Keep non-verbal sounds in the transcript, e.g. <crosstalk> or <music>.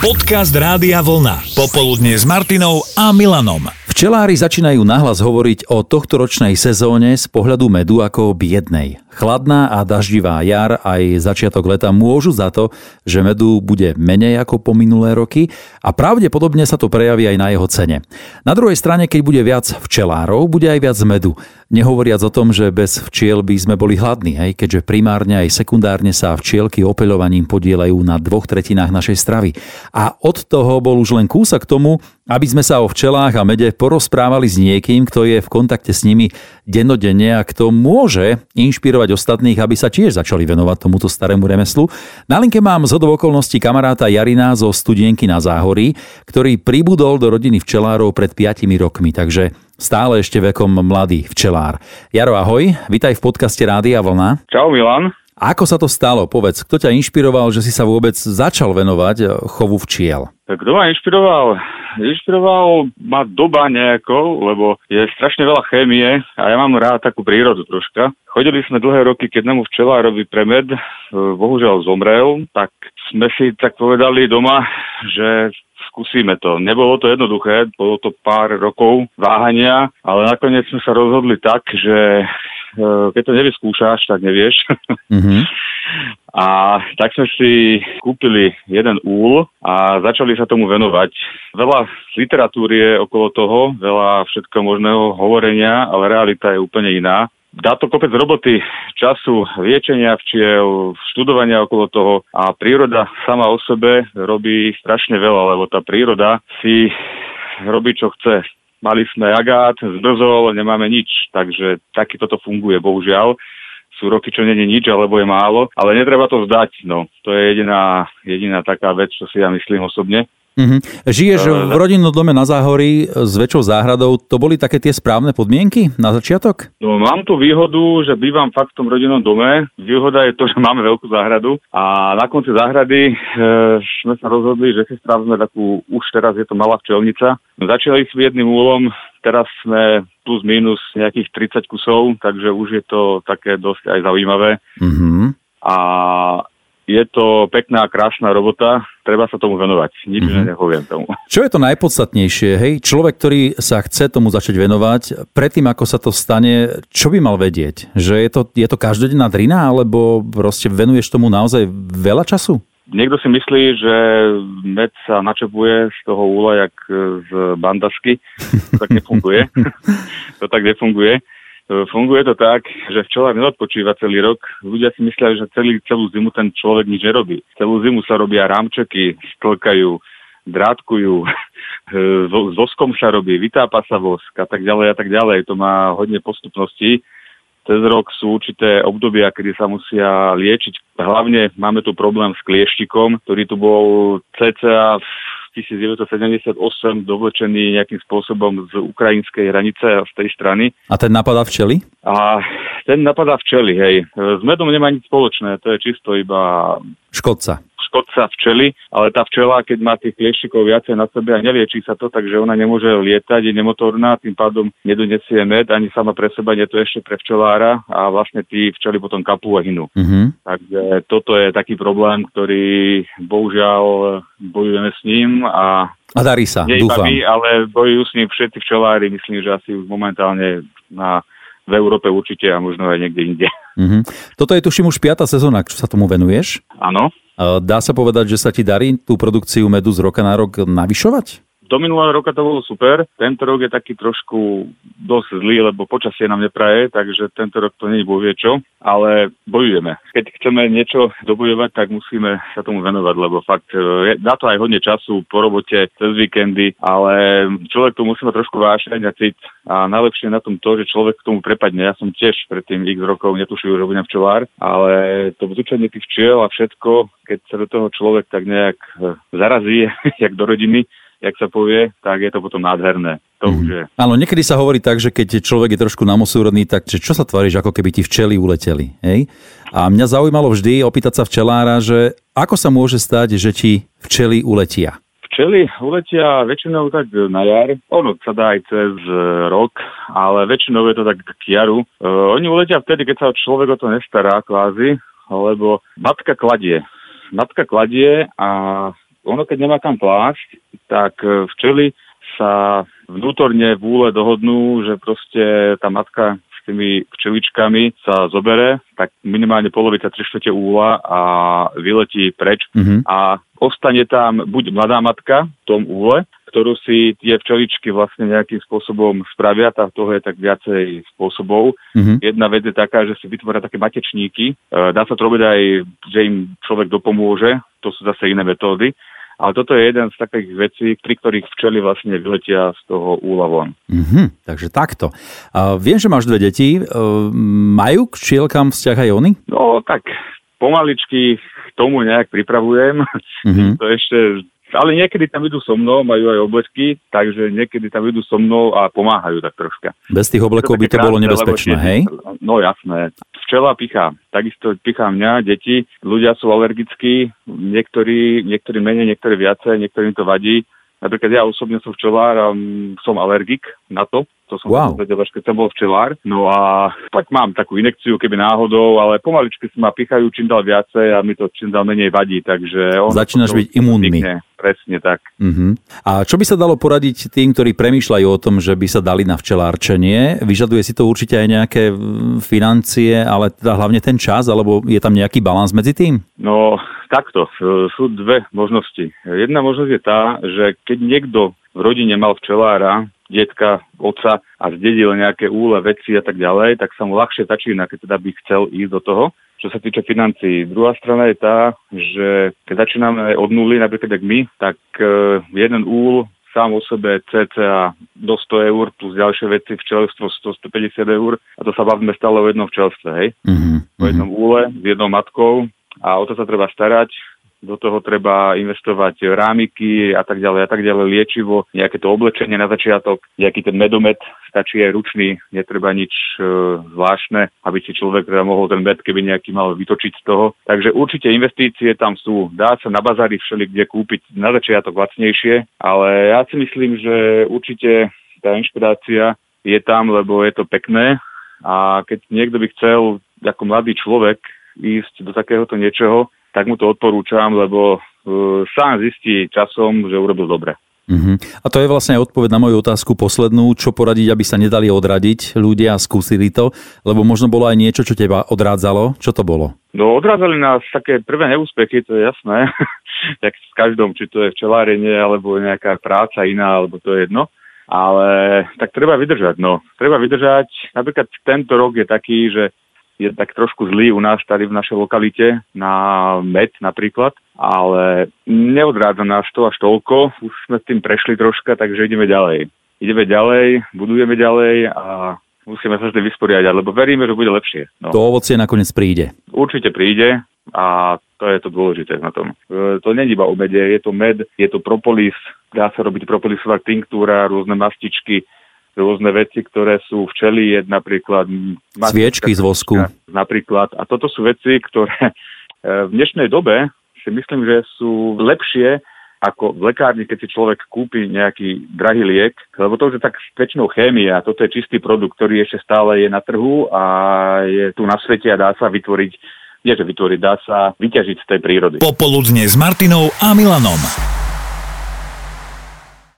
Podcast Rádia Vlna. Popoludne s Martinou a Milanom. Včelári začínajú nahlas hovoriť o tohtoročnej sezóne z pohľadu medu ako biednej. Chladná a daždivá jar aj začiatok leta môžu za to, že medu bude menej ako po minulé roky a pravdepodobne sa to prejaví aj na jeho cene. Na druhej strane, keď bude viac včelárov, bude aj viac medu. Nehovoriac o tom, že bez včiel by sme boli hladní, hej, keďže primárne aj sekundárne sa včielky opeľovaním podielajú na dvoch tretinách našej stravy. A od toho bol už len kúsa k tomu, aby sme sa o včelách a mede porozprávali s niekým, kto je v kontakte s nimi dennodenne a kto môže inšpirovať ostatných, aby sa tiež začali venovať tomuto starému remeslu. Na linke mám z okolností kamaráta Jarina zo studienky na Záhorí, ktorý pribudol do rodiny včelárov pred 5 rokmi, takže stále ešte vekom mladý včelár. Jaro, ahoj, vitaj v podcaste Rádia Vlna. Čau Milan. Ako sa to stalo? Povedz, kto ťa inšpiroval, že si sa vôbec začal venovať chovu včiel? Kto ma inšpiroval? Inšpiroval ma doba nejako, lebo je strašne veľa chémie a ja mám rád takú prírodu troška. Chodili sme dlhé roky k jednému včelárovi premed, bohužiaľ zomrel, tak sme si tak povedali doma, že skúsime to. Nebolo to jednoduché, bolo to pár rokov váhania, ale nakoniec sme sa rozhodli tak, že Eh, keď to nevyskúšaš, tak nevieš. Mm-hmm. <laughs> A tak sme si kúpili jeden úl a začali sa tomu venovať. Veľa literatúry je okolo toho, veľa všetko možného hovorenia, ale realita je úplne iná. Dá to kopec roboty, času, liečenia včiel, študovania okolo toho a príroda sama o sebe robí strašne veľa, lebo tá príroda si robí, čo chce. Mali sme agát, zbrzol, nemáme nič, takže takýto to funguje, bohužiaľ. Sú roky, čo je nič, alebo je málo, ale netreba to zdať, no. To je jediná, jediná taká vec, čo si ja myslím osobne. Mm-hmm. Žiješ v rodinnom dome na Záhorí s väčšou záhradou. To boli také tie správne podmienky na začiatok? No, mám tu výhodu, že bývam fakt v tom rodinnom dome. Výhoda je to, že máme veľkú záhradu a na konci záhrady e, sme sa rozhodli, že si správame takú, už teraz je to malá včelnica. Začali s jedným úlom, teraz sme plus minus nejakých 30 kusov, takže už je to také dosť aj zaujímavé. Mm-hmm. A je to pekná, krásna robota, treba sa tomu venovať. Nič mm-hmm. nehoviem tomu. Čo je to najpodstatnejšie? Hej, človek, ktorý sa chce tomu začať venovať, predtým ako sa to stane, čo by mal vedieť? Že je to, je to každodenná drina, alebo proste venuješ tomu naozaj veľa času? Niekto si myslí, že med sa načepuje z toho úla jak z bandasky. To tak nefunguje. <laughs> to tak nefunguje. E, funguje to tak, že včelár neodpočíva celý rok. Ľudia si myslia, že celý, celú zimu ten človek nič nerobí. Celú zimu sa robia rámčeky, stlkajú, drátkujú, <laughs> s voskom sa robí, vytápa sa vosk a tak ďalej a tak ďalej. To má hodne postupností. Cez rok sú určité obdobia, kedy sa musia liečiť. Hlavne máme tu problém s klieštikom, ktorý tu bol cca v 1978 dovlečený nejakým spôsobom z ukrajinskej hranice a z tej strany. A ten napadá včely? A ten napadá včely, hej. S medom nemá nič spoločné, to je čisto iba... Škodca škodca včely, ale tá včela, keď má tých klieštikov viacej na sebe a neliečí sa to, takže ona nemôže lietať, je nemotorná, tým pádom nedonesie med, ani sama pre seba, nie to ešte pre včelára a vlastne tí včely potom kapú a hynú. Mm-hmm. Takže toto je taký problém, ktorý bohužiaľ bojujeme s ním a a darí sa, Nie dúfam. My, ale bojujú s ním všetci včelári, myslím, že asi už momentálne na v Európe určite a možno aj niekde inde. Mm-hmm. Toto je tuším už piata sezóna, čo sa tomu venuješ? Áno. Dá sa povedať, že sa ti darí tú produkciu medu z roka na rok navyšovať? Do minulého roka to bolo super, tento rok je taký trošku dosť zlý, lebo počasie nám nepraje, takže tento rok to nie je čo, ale bojujeme. Keď chceme niečo dobojovať, tak musíme sa tomu venovať, lebo fakt e, dá to aj hodne času po robote, cez víkendy, ale človek to musí mať trošku vášeň a cít. A najlepšie na tom to, že človek k tomu prepadne. Ja som tiež predtým x rokov netušil, že budem včelár, ale to vzúčanie tých včiel a všetko, keď sa do toho človek tak nejak e, zarazí, <laughs> jak do rodiny, jak sa povie, tak je to potom nádherné. To mm. už je. Áno, niekedy sa hovorí tak, že keď človek je trošku namosúrodný, tak čo sa tváriš, ako keby ti včely uleteli. Hej? A mňa zaujímalo vždy opýtať sa včelára, že ako sa môže stať, že ti včely uletia? Včely uletia väčšinou tak na jar, ono sa dá aj cez rok, ale väčšinou je to tak k jaru. Uh, oni uletia vtedy, keď sa človek o to nestará kvázi, lebo matka kladie. Matka kladie a ono keď nemá kam plásť, tak e, včely sa vnútorne v úle dohodnú, že proste tá matka s tými včeličkami sa zobere, tak minimálne polovica trištvrte úla a vyletí preč Mhm. a ostane tam buď mladá matka v tom úle, ktorú si tie včeličky vlastne nejakým spôsobom spravia, tá toho je tak viacej spôsobov. Mhm. Jedna vec je taká, že si vytvoria také matečníky. E, Dá sa to robiť aj, že im človek dopomôže, to sú zase iné metódy. Ale toto je jeden z takých vecí, pri ktorých včely vlastne vyletia z toho úla von. Mhm, takže takto. A viem, že máš dve deti. E, Majú k včielkam vzťah aj oni? No tak pomaličky k tomu nejak pripravujem. Mhm. to ešte, ale niekedy tam idú so mnou, majú aj obleky, takže niekedy tam idú so mnou a pomáhajú tak troška. Bez tých oblekov by to bolo nebezpečné, lebo hej? No jasné. Včela pichá. Takisto pichá mňa, deti. Ľudia sú alergickí, niektorí, niektorí menej, niektorí viacej, niektorým to vadí. Napríklad ja osobne som včelár a mm, som alergik na to. To som Wow. vedel, až keď som bol včelár. No a tak mám takú inekciu, keby náhodou, ale pomaličky sa ma pichajú čím dál viacej a mi to čím dál menej vadí, takže... ono Začínaš byť imúnny. vznikne. Presne tak. Mhm. A čo by sa dalo poradiť tým, ktorí premýšľajú o tom, že by sa dali na včelárčenie? Vyžaduje si to určite aj nejaké mm, financie, ale teda hlavne ten čas, alebo je tam nejaký balans medzi tým? No, takto. e, Sú dve možnosti. Jedna možnosť je tá, že keď niekto v rodine mal včelára, detka, otca a zdedil nejaké úle, veci a tak ďalej, tak sa mu ľahšie začína, keď teda by chcel ísť do toho. Čo sa týka financií. Druhá strana je tá, že keď začíname od nuly, napríklad jak my, tak e, jeden úl sám o sebe cca do 100 eur plus ďalšie veci, včelstvo 100-150 eur a to sa bavíme stále o jednom včelstve, hej? Mhm. po jednom úle s jednou matkou a o to sa treba starať. Do toho treba investovať rámiky a tak ďalej a tak ďalej, liečivo, nejaké to oblečenie na začiatok, nejaký ten medomet, stačí aj ručný, netreba nič e, zvláštne, aby si človek teda mohol ten med, keby nejaký mal vytočiť z toho. Takže určite investície tam sú. Dá sa na bazári všeli kde kúpiť na začiatok lacnejšie, ale ja si myslím, že určite tá inšpirácia je tam, lebo je to pekné a keď niekto by chcel ako mladý človek ísť do takéhoto niečoho, tak mu to odporúčam, lebo uh, sám zistí časom, že urobil dobre. Mhm. A to je vlastne aj odpoveď na moju otázku poslednú, čo poradiť, aby sa nedali odradiť ľudia a skúsili to, lebo možno bolo aj niečo, čo teba odrádzalo. Čo to bolo? No odrádzali nás také prvé neúspechy, to je jasné, <laughs> tak v každom, či to je včelárenie, alebo nejaká práca iná, alebo to je jedno. Ale tak treba vydržať, no. Treba vydržať. Napríklad tento rok je taký, že je tak trošku zlý u nás tady v našej lokalite na med napríklad, ale neodrádza nás to až toľko, už sme s tým prešli troška, takže ideme ďalej. Ideme ďalej, budujeme ďalej a musíme sa tým vysporiadať, lebo veríme, že bude lepšie. No. To ovocie nakoniec príde. Určite príde a to je to dôležité na tom. E, To není iba o mede, je to med, je to propolis, dá sa robiť propolisová tinktúra, rôzne mastičky, rôzne veci, ktoré sú včely, je napríklad... Sviečky z vosku. Napríklad. A toto sú veci, ktoré <laughs> e, v dnešnej dobe si myslím, že sú lepšie ako v lekárni, keď si človek kúpi nejaký drahý liek, lebo to už je tak väčšinou chémia, toto je čistý produkt, ktorý ešte stále je na trhu a je tu na svete a dá sa vytvoriť, nie že vytvoriť, dá sa vyťažiť z tej prírody. Popoludne s Martinou a Milanom.